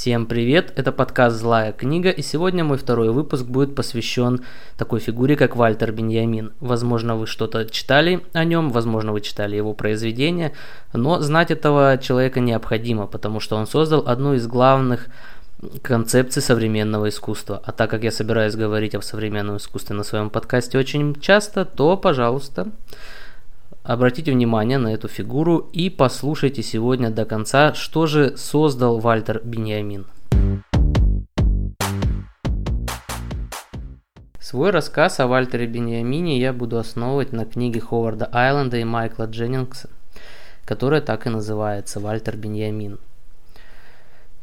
Всем привет, это подкаст «Злая книга», и сегодня мой второй выпуск будет посвящен такой фигуре, как Вальтер Беньямин. Возможно, вы что-то читали о нем, возможно, вы читали его произведения, но знать этого человека необходимо, потому что он создал одну из главных концепций современного искусства. А так как я собираюсь говорить о современном искусстве на своем подкасте очень часто, то, пожалуйста, Обратите внимание на эту фигуру и послушайте сегодня до конца, что же создал Вальтер Беньямин. Свой рассказ о Вальтере Беньямине я буду основывать на книге Ховарда Айленда и Майкла Дженнингса, которая так и называется «Вальтер Беньямин».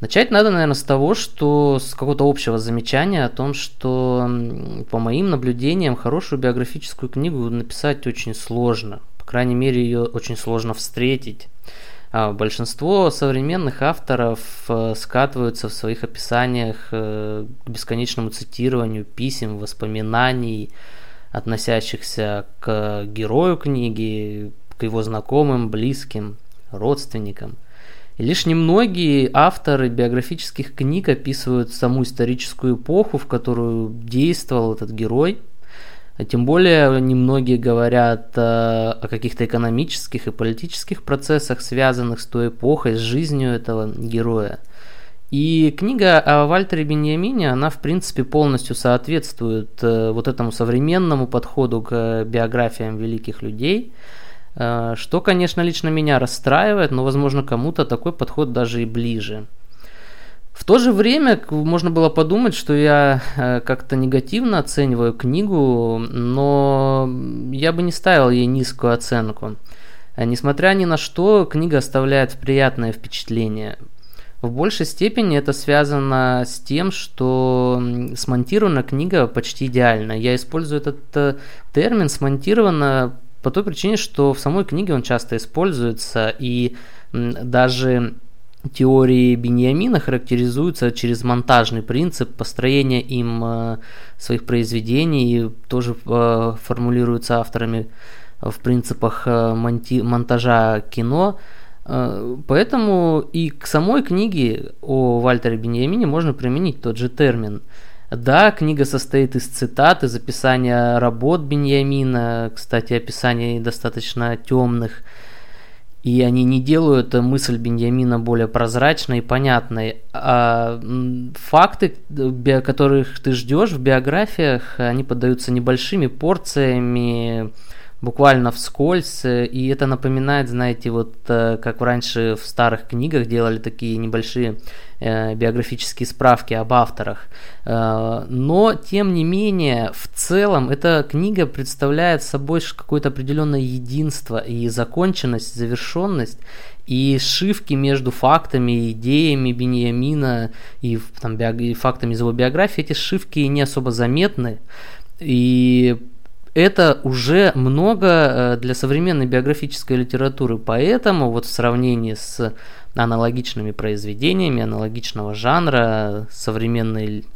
Начать надо, наверное, с того, что с какого-то общего замечания о том, что по моим наблюдениям хорошую биографическую книгу написать очень сложно – крайней мере, ее очень сложно встретить. А большинство современных авторов э, скатываются в своих описаниях э, к бесконечному цитированию писем, воспоминаний, относящихся к герою книги, к его знакомым, близким, родственникам. И лишь немногие авторы биографических книг описывают саму историческую эпоху, в которую действовал этот герой – тем более немногие говорят э, о каких-то экономических и политических процессах, связанных с той эпохой, с жизнью этого героя. И книга о Вальтере Беньямине, она в принципе полностью соответствует э, вот этому современному подходу к биографиям великих людей, э, что, конечно, лично меня расстраивает, но, возможно, кому-то такой подход даже и ближе. В то же время можно было подумать, что я э, как-то негативно оцениваю книгу, но я бы не ставил ей низкую оценку. Э, несмотря ни на что, книга оставляет приятное впечатление. В большей степени это связано с тем, что смонтирована книга почти идеально. Я использую этот э, термин смонтирована по той причине, что в самой книге он часто используется, и даже теории Беньямина характеризуются через монтажный принцип построения им э, своих произведений, тоже э, формулируются авторами в принципах э, монти- монтажа кино. Поэтому и к самой книге о Вальтере Беньямине можно применить тот же термин. Да, книга состоит из цитат, из описания работ Беньямина, кстати, описаний достаточно темных, и они не делают мысль Беньямина более прозрачной и понятной. А факты, которых ты ждешь в биографиях, они подаются небольшими порциями, буквально вскользь, и это напоминает, знаете, вот э, как раньше в старых книгах делали такие небольшие э, биографические справки об авторах. Э, но, тем не менее, в целом эта книга представляет собой какое-то определенное единство и законченность, завершенность, и сшивки между фактами идеями Беньямина и, там, биог... и фактами из его биографии, эти сшивки не особо заметны. И это уже много э, для современной биографической литературы, поэтому вот в сравнении с аналогичными произведениями аналогичного жанра современной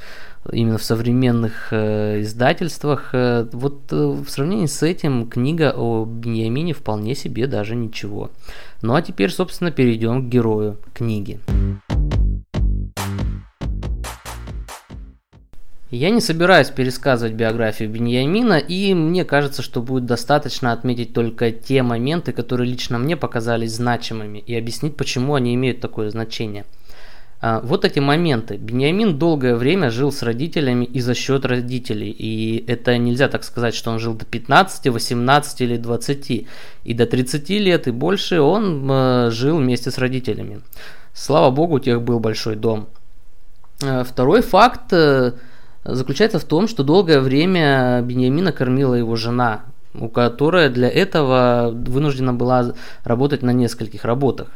именно в современных э, издательствах. Э, вот в сравнении с этим книга о Беньямине вполне себе даже ничего. Ну а теперь, собственно, перейдем к герою книги. Я не собираюсь пересказывать биографию Беньямина, и мне кажется, что будет достаточно отметить только те моменты, которые лично мне показались значимыми, и объяснить, почему они имеют такое значение. А, вот эти моменты. Беньямин долгое время жил с родителями и за счет родителей. И это нельзя так сказать, что он жил до 15, 18 или 20. И до 30 лет и больше он э, жил вместе с родителями. Слава богу, у тех был большой дом. Э, второй факт э, заключается в том, что долгое время Беньямина кормила его жена, у которой для этого вынуждена была работать на нескольких работах.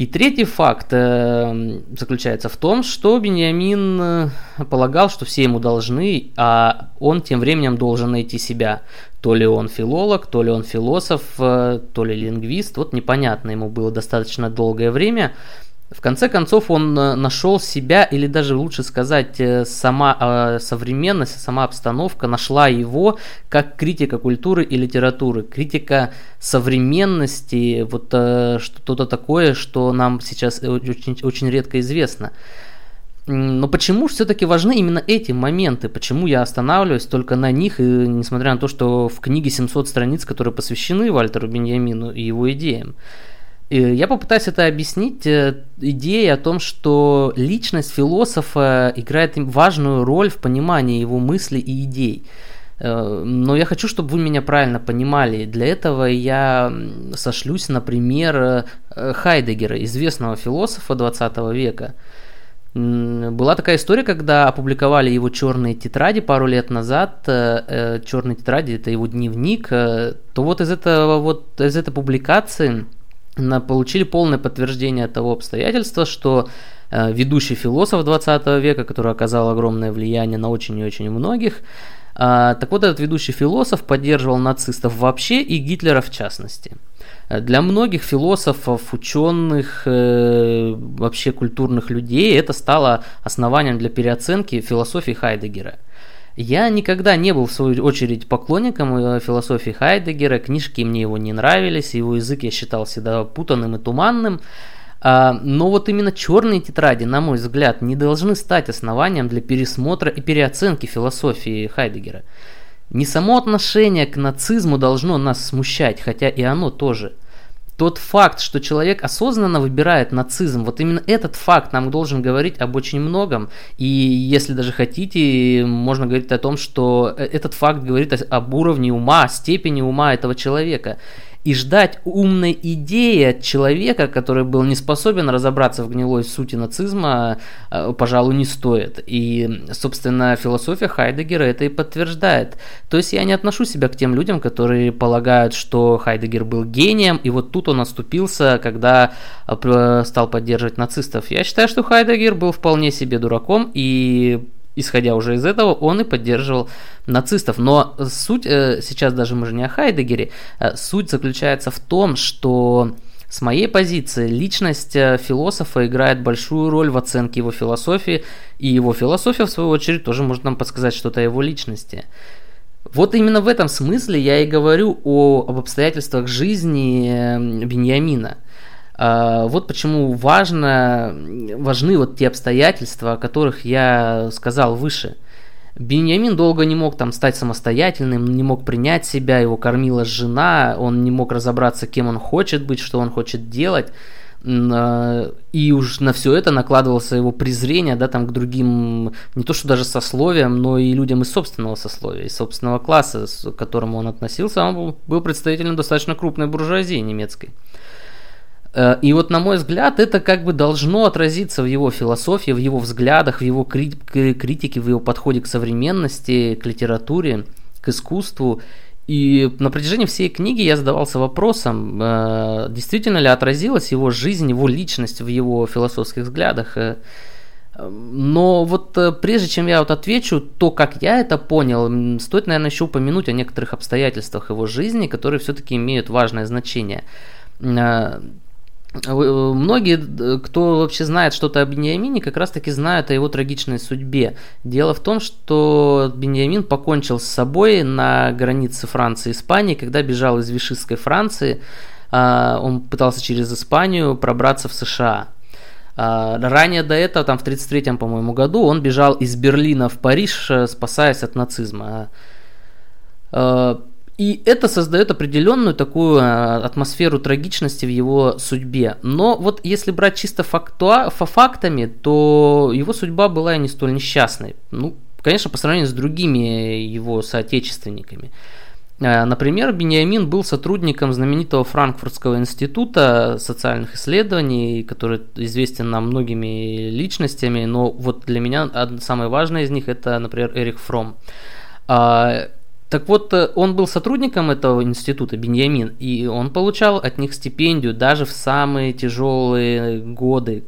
И третий факт э, заключается в том, что Беньямин э, полагал, что все ему должны, а он тем временем должен найти себя. То ли он филолог, то ли он философ, э, то ли лингвист, вот непонятно, ему было достаточно долгое время в конце концов, он э, нашел себя, или даже лучше сказать, э, сама э, современность, сама обстановка нашла его как критика культуры и литературы, критика современности, вот что-то такое, что нам сейчас очень, очень редко известно. Но почему все-таки важны именно эти моменты? Почему я останавливаюсь только на них, и несмотря на то, что в книге 700 страниц, которые посвящены Вальтеру Беньямину и его идеям? Я попытаюсь это объяснить э, идеей о том, что личность философа играет важную роль в понимании его мыслей и идей. Э, но я хочу, чтобы вы меня правильно понимали. Для этого я сошлюсь на пример э, Хайдегера, известного философа 20 века. Была такая история, когда опубликовали его черные тетради пару лет назад. Черные тетради это его дневник. То вот из этого вот из этой публикации получили полное подтверждение того обстоятельства, что э, ведущий философ 20 века, который оказал огромное влияние на очень и очень многих, а, так вот, этот ведущий философ поддерживал нацистов вообще и Гитлера в частности. Для многих философов, ученых, э, вообще культурных людей это стало основанием для переоценки философии Хайдегера – я никогда не был, в свою очередь, поклонником э, философии Хайдегера, книжки мне его не нравились, его язык я считал всегда путанным и туманным. А, но вот именно черные тетради, на мой взгляд, не должны стать основанием для пересмотра и переоценки философии Хайдегера. Не само отношение к нацизму должно нас смущать, хотя и оно тоже – тот факт, что человек осознанно выбирает нацизм, вот именно этот факт нам должен говорить об очень многом. И если даже хотите, можно говорить о том, что э, этот факт говорит об уровне ума, степени ума этого человека. И ждать умной идеи от человека, который был не способен разобраться в гнилой сути нацизма, э, пожалуй, не стоит. И, собственно, философия Хайдегера это и подтверждает. То есть я не отношу себя к тем людям, которые полагают, что Хайдегер был гением, и вот тут он оступился, когда э, стал поддерживать нацистов. Я считаю, что Хайдегер был вполне себе дураком, и исходя уже из этого, он и поддерживал нацистов. Но суть, э, сейчас даже мы же не о Хайдегере, э, суть заключается в том, что с моей позиции личность э, философа играет большую роль в оценке его философии, и его философия, в свою очередь, тоже может нам подсказать что-то о его личности. Вот именно в этом смысле я и говорю о, об обстоятельствах жизни Беньямина – а, вот почему важно, важны вот те обстоятельства, о которых я сказал выше. Беньямин долго не мог там стать самостоятельным, не мог принять себя, его кормила жена, он не мог разобраться, кем он хочет быть, что он хочет делать. А, и уж на все это накладывался его презрение, да, там к другим, не то что даже сословиям, но и людям из собственного сословия, из собственного класса, к которому он относился, он был представителем достаточно крупной буржуазии немецкой. Э, и вот, на мой взгляд, это как бы должно отразиться в его философии, в его взглядах, в его критике, в его подходе к современности, к литературе, к искусству. И на протяжении всей книги я задавался вопросом, э, действительно ли отразилась его жизнь, его личность в его философских взглядах. Э, но вот прежде чем я вот отвечу то, как я это понял, стоит, наверное, еще упомянуть о некоторых обстоятельствах его жизни, которые все-таки имеют важное значение. Э, многие, кто вообще знает что-то о Беньямине, как раз таки знают о его трагичной судьбе. Дело в том, что Беньямин покончил с собой на границе Франции и Испании, когда бежал из Вишистской Франции. А, он пытался через Испанию пробраться в США. А, ранее до этого, там в 1933, по-моему, году, он бежал из Берлина в Париж, э, спасаясь от нацизма. А, и это создает определенную такую э, атмосферу трагичности в его судьбе. Но вот если брать чисто фактуа, фактами, то его судьба была не столь несчастной. Ну, конечно, по сравнению с другими его соотечественниками. Э, например, Бениамин был сотрудником знаменитого Франкфуртского института социальных исследований, который известен нам многими личностями, но вот для меня самое важное из них это, например, Эрих Фром. Так вот, э, он был сотрудником этого института, Беньямин, и он получал от них стипендию даже в самые тяжелые годы.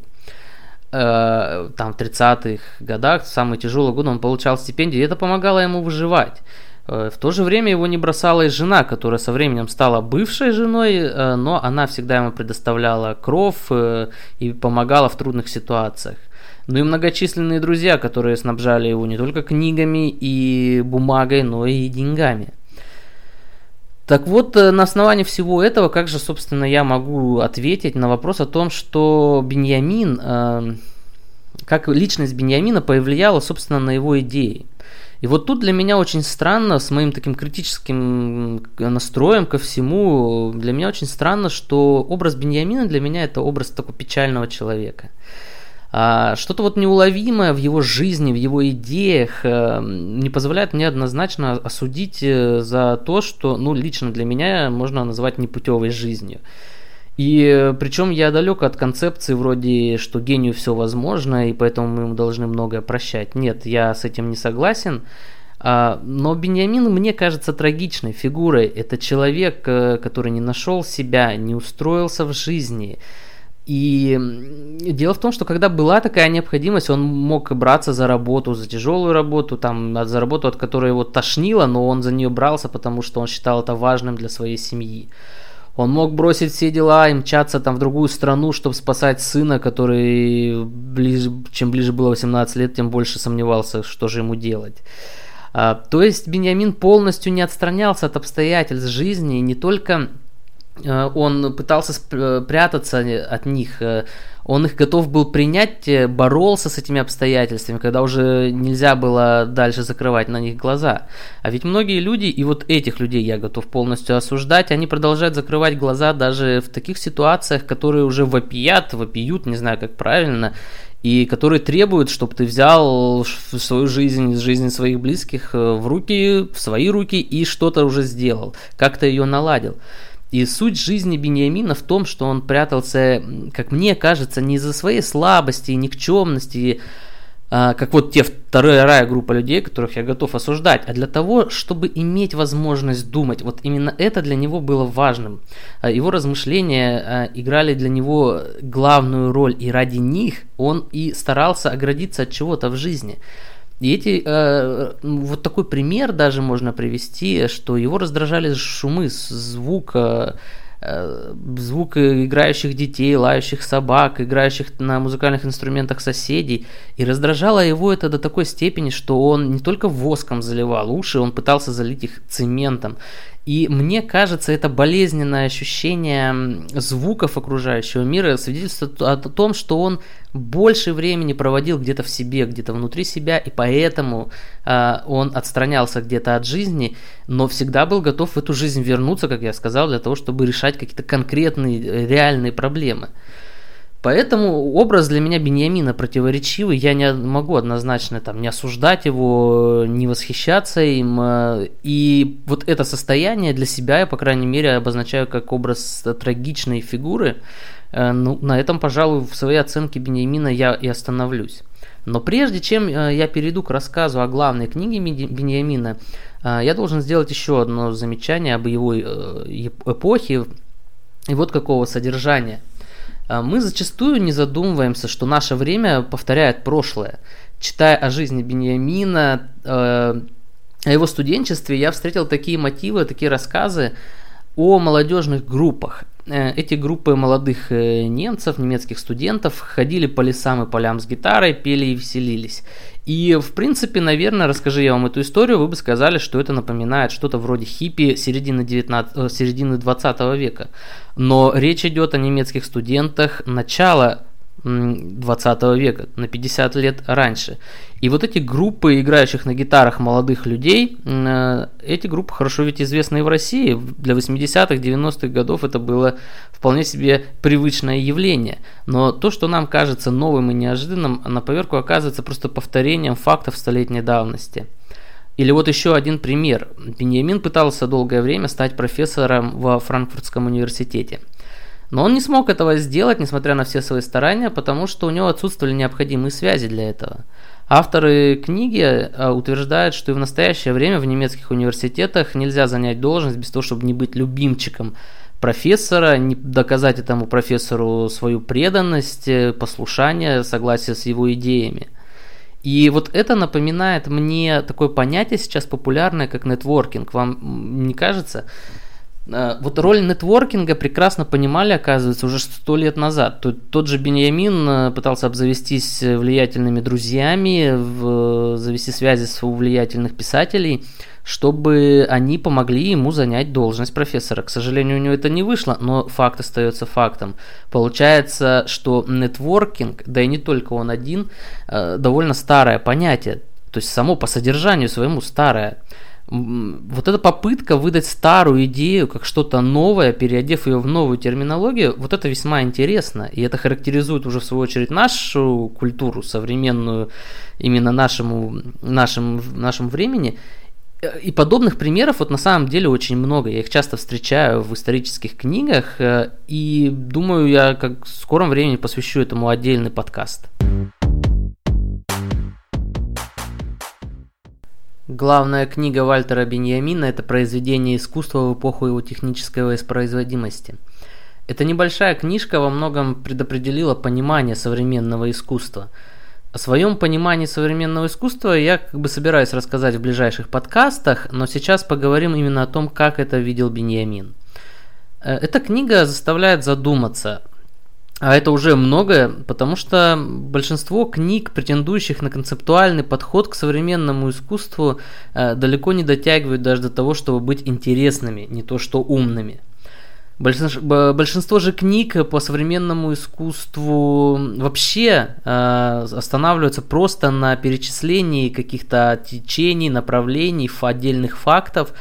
Э, там, в 30-х годах, в самые тяжелые годы он получал стипендию, и это помогало ему выживать. Э, в то же время его не бросала и жена, которая со временем стала бывшей женой, но она всегда ему предоставляла кров и помогала в трудных ситуациях но и многочисленные друзья, которые снабжали его не только книгами и бумагой, но и деньгами. Так вот, э, на основании всего этого, как же, собственно, я могу ответить на вопрос о том, что Беньямин э, как личность Беньямина повлияла, собственно, на его идеи. И вот тут для меня очень странно, с моим таким критическим настроем ко всему, для меня очень странно, что образ Беньямина для меня это образ такого печального человека. А что-то вот неуловимое в его жизни, в его идеях э, не позволяет мне однозначно осудить э, за то, что, ну, лично для меня можно назвать непутевой жизнью. И э, причем я далек от концепции вроде, что гению все возможно, и поэтому мы ему должны многое прощать. Нет, я с этим не согласен. А, но Беньямин мне кажется трагичной фигурой. Это человек, который не нашел себя, не устроился в жизни, и дело в том, что когда была такая необходимость, он мог браться за работу, за тяжелую работу, там, за работу, от которой его тошнило, но он за нее брался, потому что он считал это важным для своей семьи. Он мог бросить все дела и мчаться там в другую страну, чтобы спасать сына, который ближе, чем ближе было 18 лет, тем больше сомневался, что же ему делать. А, то есть Беньямин полностью не отстранялся от обстоятельств жизни, и не только он пытался спрятаться от них, э, он их готов был принять, э, боролся с этими обстоятельствами, когда уже нельзя было дальше закрывать на них глаза. А ведь многие люди, и вот этих людей я готов полностью осуждать, они продолжают закрывать глаза даже в таких ситуациях, которые уже вопият, вопиют, не знаю как правильно, и которые требуют, чтобы ты взял свою жизнь, жизнь своих близких в руки, в свои руки и что-то уже сделал, как-то ее наладил. И суть жизни Бениамина в том, что он прятался, как мне кажется, не из-за своей слабости и никчемности, а, как вот те вторая группа людей, которых я готов осуждать, а для того, чтобы иметь возможность думать. Вот именно это для него было важным. А, его размышления а, играли для него главную роль, и ради них он и старался оградиться от чего-то в жизни. И эти, э, вот такой пример даже можно привести, что его раздражали шумы, звук, э, звук играющих детей, лающих собак, играющих на музыкальных инструментах соседей. И раздражало его это до такой степени, что он не только воском заливал уши, он пытался залить их цементом. И мне кажется, это болезненное ощущение звуков окружающего мира свидетельствует о том, что он больше времени проводил где-то в себе, где-то внутри себя, и поэтому э, он отстранялся где-то от жизни, но всегда был готов в эту жизнь вернуться, как я сказал, для того, чтобы решать какие-то конкретные, э, реальные проблемы. Поэтому образ для меня Беньямина противоречивый, я не могу однозначно там не осуждать его, не восхищаться им. Э, и вот это состояние для себя я, по крайней мере, обозначаю как образ трагичной фигуры. Э, ну, на этом, пожалуй, в своей оценке Беньямина я и остановлюсь. Но прежде чем э, я перейду к рассказу о главной книге Беньямина, я должен сделать еще одно замечание об его эпохе и вот какого содержания – мы зачастую не задумываемся, что наше время повторяет прошлое. Читая о жизни Беньямина, э, о его студенчестве, я встретил такие мотивы, такие рассказы о молодежных группах. Э, эти группы молодых э, немцев, немецких студентов ходили по лесам и полям с гитарой, пели и веселились. И, в принципе, наверное, расскажи я вам эту историю, вы бы сказали, что это напоминает что-то вроде хиппи середины, 19, э, середины 20 века. Но речь идет о немецких студентах начала 20 века, на 50 лет раньше. И вот эти группы играющих на гитарах молодых людей, э, эти группы хорошо ведь известны и в России. Для 80-х, 90-х годов это было вполне себе привычное явление. Но то, что нам кажется новым и неожиданным, на поверку оказывается просто повторением фактов столетней давности. Или вот еще один пример. Беньямин пытался долгое время стать профессором во Франкфуртском университете – но он не смог этого сделать, несмотря на все свои старания, потому что у него отсутствовали необходимые связи для этого. Авторы книги э, утверждают, что и в настоящее время в немецких университетах нельзя занять должность без того, чтобы не быть любимчиком профессора, не доказать этому профессору свою преданность, э, послушание, согласие с его идеями. И вот это напоминает мне такое понятие сейчас популярное, как нетворкинг. Вам не кажется? Э, вот роль нетворкинга прекрасно понимали, оказывается, уже сто лет назад. Тот, тот же Беньямин э, пытался обзавестись влиятельными друзьями, в, завести связи с влиятельных писателей. чтобы они помогли ему занять должность профессора. К сожалению, у него это не вышло, но факт остается фактом. Получается, что нетворкинг, да и не только он один, э, довольно старое понятие, то есть само по содержанию своему старое вот эта попытка выдать старую идею как что-то новое, переодев ее в новую терминологию, вот это весьма интересно. И это характеризует уже в свою очередь нашу культуру современную, именно нашему, нашему, нашему времени. И подобных примеров вот на самом деле очень много. Я их часто встречаю в исторических книгах. Э, и думаю, я как в скором времени посвящу этому отдельный подкаст. Главная книга Вальтера Беньямина – это произведение искусства в эпоху его технической воспроизводимости. Эта небольшая книжка во многом предопределила понимание современного искусства. О своем понимании современного искусства я как бы собираюсь рассказать в ближайших подкастах, но сейчас поговорим именно о том, как это видел Беньямин. Э, эта книга заставляет задуматься, а это уже многое, потому что большинство книг, претендующих на концептуальный подход к современному искусству, э, далеко не дотягивают даже до того, чтобы быть интересными, не то что умными. Большинство же книг по современному искусству вообще э, останавливаются просто на перечислении каких-то течений, направлений, отдельных фактов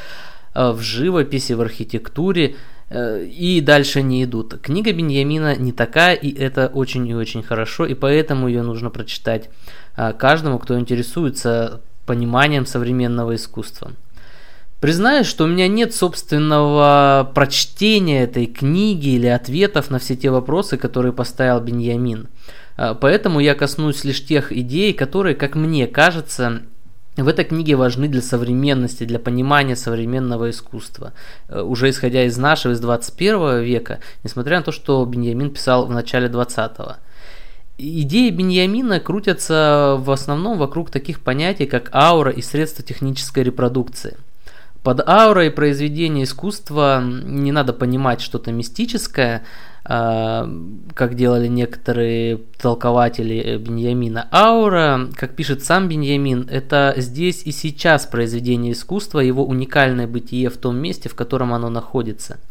э, в живописи, в архитектуре. Э, и дальше не идут. Книга Беньямина не такая, и это очень и очень хорошо, и поэтому ее нужно прочитать а, каждому, кто интересуется пониманием современного искусства. Признаюсь, что у меня нет собственного прочтения этой книги или ответов на все те вопросы, которые поставил Беньямин. А, поэтому я коснусь лишь тех идей, которые, как мне кажется, в этой книге важны для современности, для понимания современного искусства. Э, уже исходя из нашего, из 21 века, несмотря на то, что Беньямин писал в начале 20-го. Идеи Беньямина крутятся в основном вокруг таких понятий, как аура и средства технической репродукции – под аурой произведения искусства не надо понимать что-то мистическое, а, как делали некоторые толкователи Беньямина. Аура, как пишет сам Беньямин, это здесь и сейчас произведение искусства, его уникальное бытие в том месте, в котором оно находится – Э,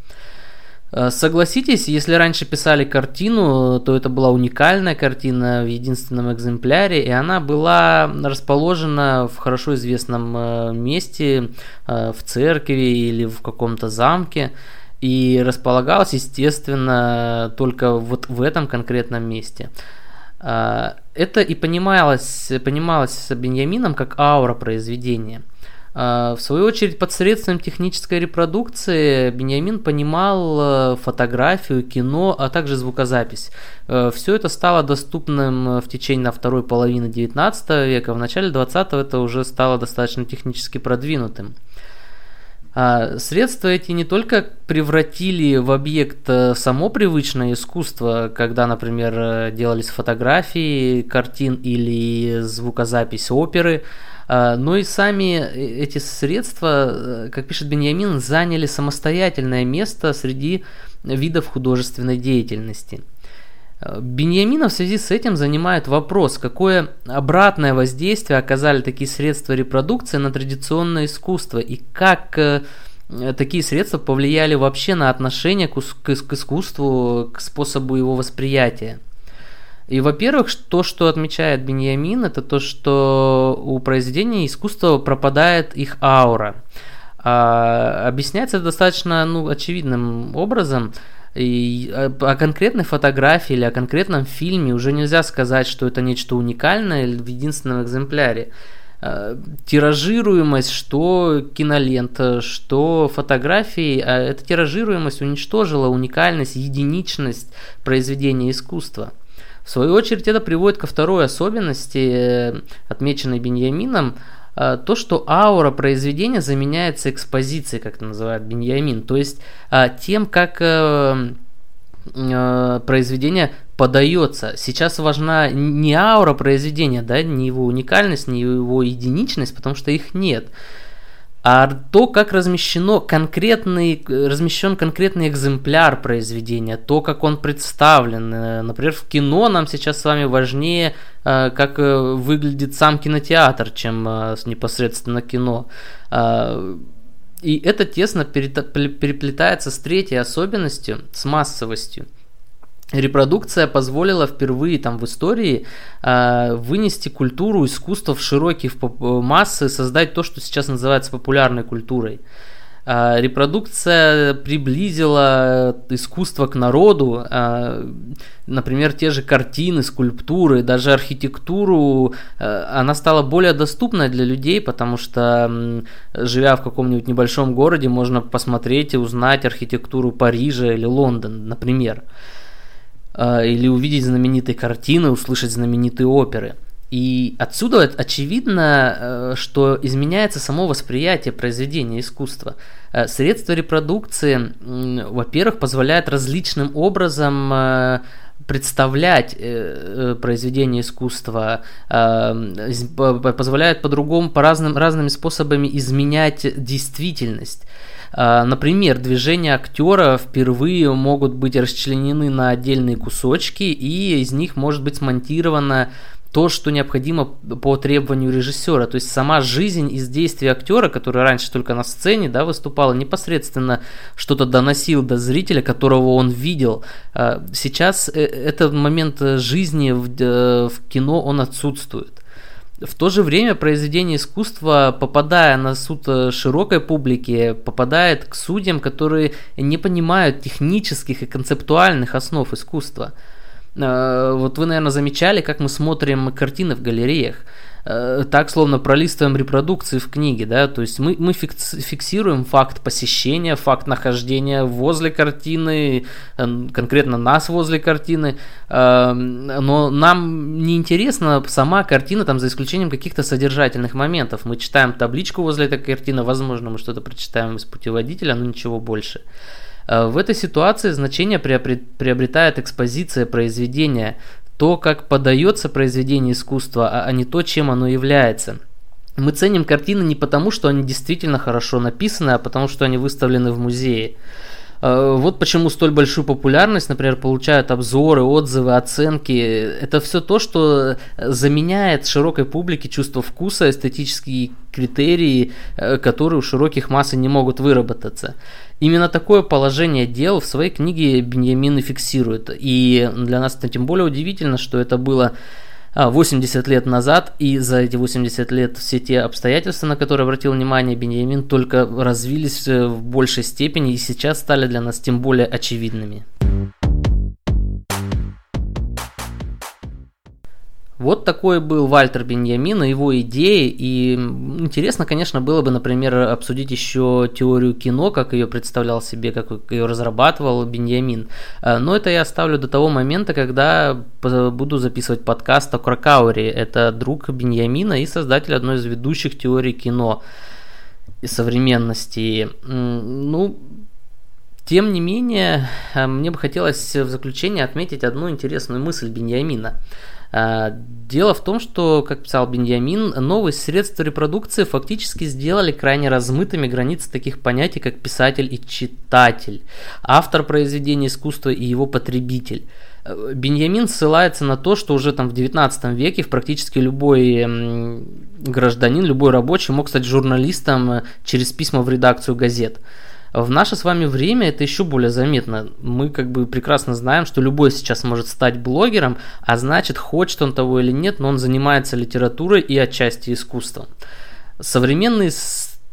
согласитесь, если раньше писали картину, то это была уникальная картина в единственном экземпляре, и она была расположена в хорошо известном э, месте, э, в церкви или в каком-то замке, и располагалась, естественно, только вот в этом конкретном месте. Это и понималось, понималось Беньямином как аура произведения – в свою очередь, под средством технической репродукции Бениамин понимал э, фотографию, кино, а также звукозапись. Э, Все это стало доступным в течение второй половины 19 века, в начале 20 это уже стало достаточно технически продвинутым. А, средства эти не только превратили в объект э, само привычное искусство, когда, например, делались фотографии картин или звукозапись оперы, а, но и сами э, эти средства, э, как пишет Беньямин, заняли самостоятельное место среди видов художественной деятельности. А, Беньямина в связи с этим занимает вопрос, какое обратное воздействие оказали такие средства репродукции на традиционное искусство и как э, такие средства повлияли вообще на отношение к искусству, к способу его восприятия. И, во-первых, то, что отмечает Беньямин, это то, что у произведения искусства пропадает их аура. А, объясняется достаточно ну, очевидным образом. И о конкретной фотографии или о конкретном фильме уже нельзя сказать, что это нечто уникальное в единственном экземпляре. А, тиражируемость, что кинолента, что фотографии, а эта тиражируемость уничтожила уникальность, единичность произведения искусства. В свою очередь это приводит ко второй особенности, э, отмеченной Беньямином, э, то, что аура произведения заменяется экспозицией, как это называет Беньямин, то есть э, тем, как произведение подается. Сейчас важна не аура произведения, да, не его уникальность, не его единичность, потому что их нет. А то, как размещено конкретный, размещен конкретный экземпляр произведения, то, как он представлен. Э, например, в кино нам сейчас с вами важнее, э, как э, выглядит сам кинотеатр, чем непосредственно кино. И это тесно переплетается с третьей особенностью, с массовостью – репродукция позволила впервые там в истории э, вынести культуру искусства в широкие в массы, создать то, что сейчас называется популярной культурой. Э, репродукция приблизила искусство к народу, э, например, те же картины, скульптуры, даже архитектуру, э, она стала более доступной для людей, потому что, э, живя в каком-нибудь небольшом городе, можно посмотреть и узнать архитектуру Парижа или Лондона, например. Или увидеть знаменитые картины, услышать знаменитые оперы. И отсюда очевидно, э, что изменяется само восприятие произведения искусства. Э, средства репродукции, во-первых, позволяют различным образом э, представлять произведение искусства, позволяют по-другому, по разным, разными способами изменять действительность. А, например, движения актера впервые могут быть расчленены на отдельные кусочки, и из них может быть смонтировано то, что необходимо по требованию режиссера. То есть сама жизнь из действий актера, который раньше только на сцене да, выступал, непосредственно что-то доносил до зрителя, которого он видел. А, сейчас э, этот момент жизни в, э, в кино, он отсутствует. В то же время произведение искусства, попадая на суд э, широкой публики, попадает к судьям, которые не понимают технических и концептуальных основ искусства. Э, вот вы, наверное, замечали, как мы смотрим картины в галереях. Э, так словно пролистываем репродукции в книге, да, то есть мы, мы фиксируем факт посещения, факт нахождения возле картины, э, конкретно нас возле картины, э, но нам не интересна сама картина, там, за исключением каких-то содержательных моментов. Мы читаем табличку возле этой картины, возможно, мы что-то прочитаем из путеводителя, но ничего больше. В этой ситуации значение приобретает экспозиция произведения, то, как подается произведение искусства, а, а не то, чем оно является. Мы ценим картины не потому, что они действительно хорошо написаны, а потому, что они выставлены в музее. Э, вот почему столь большую популярность, например, получают обзоры, отзывы, оценки. Это все то, что заменяет широкой публике чувство вкуса, эстетические критерии, э, которые у широких масс не могут выработаться. Именно такое положение дел в своей книге Беньямин и фиксирует. И для нас это тем более удивительно, что это было 80 а, лет назад, и за эти 80 лет все те обстоятельства, на которые обратил внимание Беньямин, только развились э, в большей степени и сейчас стали для нас тем более очевидными. Вот такой был Вальтер Беньямин его идеи. И интересно, конечно, было бы, например, обсудить еще теорию кино, как ее представлял себе, как ее разрабатывал Беньямин. Э, но это я оставлю до того момента, когда буду записывать подкаст о Кракауре. Это друг Беньямина и создатель одной из ведущих теорий кино и современности. Ну, тем не менее, э, мне бы хотелось в заключение отметить одну интересную мысль Беньямина – дело в том, что, как писал Беньямин, новые средства репродукции фактически сделали крайне размытыми границы таких понятий, как писатель и читатель, автор произведения искусства и его потребитель. Э, Беньямин ссылается на то, что уже там в 19 веке практически любой гражданин, любой рабочий мог стать журналистом э, через письма в редакцию газет. В наше с вами время это еще более заметно. Мы как бы прекрасно знаем, что любой сейчас может стать блогером, а значит, хочет он того или нет, но он занимается литературой и отчасти искусством. Современные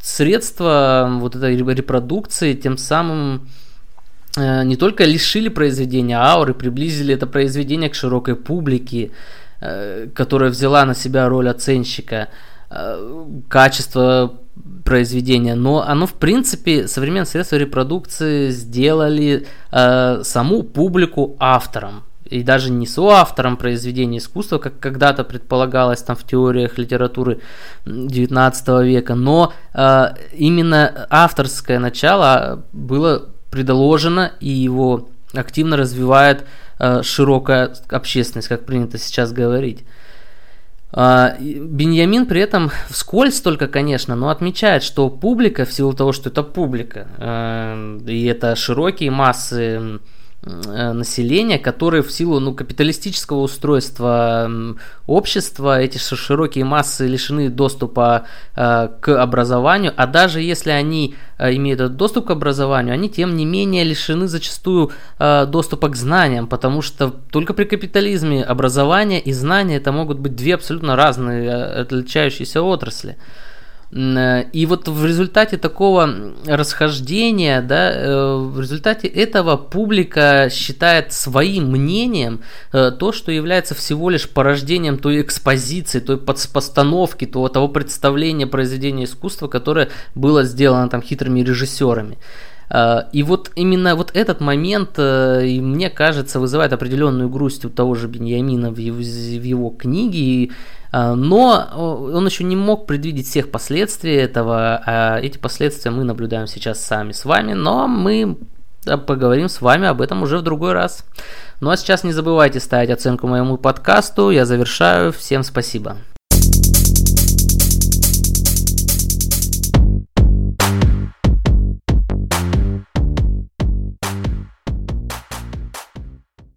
средства вот этой репродукции тем самым э, не только лишили произведения ауры, приблизили это произведение к широкой публике, э, которая взяла на себя роль оценщика, качество произведения, но оно в принципе современные средства репродукции сделали э, саму публику автором и даже не соавтором произведения искусства, как когда-то предполагалось там в теориях литературы 19 века, но э, именно авторское начало было предложено и его активно развивает э, широкая общественность, как принято сейчас говорить. А, Беньямин при этом вскользь только, конечно, но отмечает, что публика, в силу того, что это публика, э, и это широкие массы населения, которые в силу ну, капиталистического устройства общества, эти широкие массы лишены доступа э, к образованию, а даже если они э, имеют этот доступ к образованию, они тем не менее лишены зачастую э, доступа к знаниям, потому что только при капитализме образование и знания это могут быть две абсолютно разные э, отличающиеся отрасли. Э, и вот в результате такого расхождения, да, э, в результате этого публика считает своим мнением э, то, что является всего лишь порождением той экспозиции, той постановки, того представления произведения искусства, которое было сделано там хитрыми режиссерами. И вот именно вот этот момент, и мне кажется, вызывает определенную грусть у того же Беньямина в его, в его книге. А, но он еще не мог предвидеть всех последствий этого, а эти последствия мы наблюдаем сейчас сами с вами, но мы поговорим с вами об этом уже в другой раз. Ну а сейчас не забывайте ставить оценку моему подкасту, я завершаю, всем спасибо.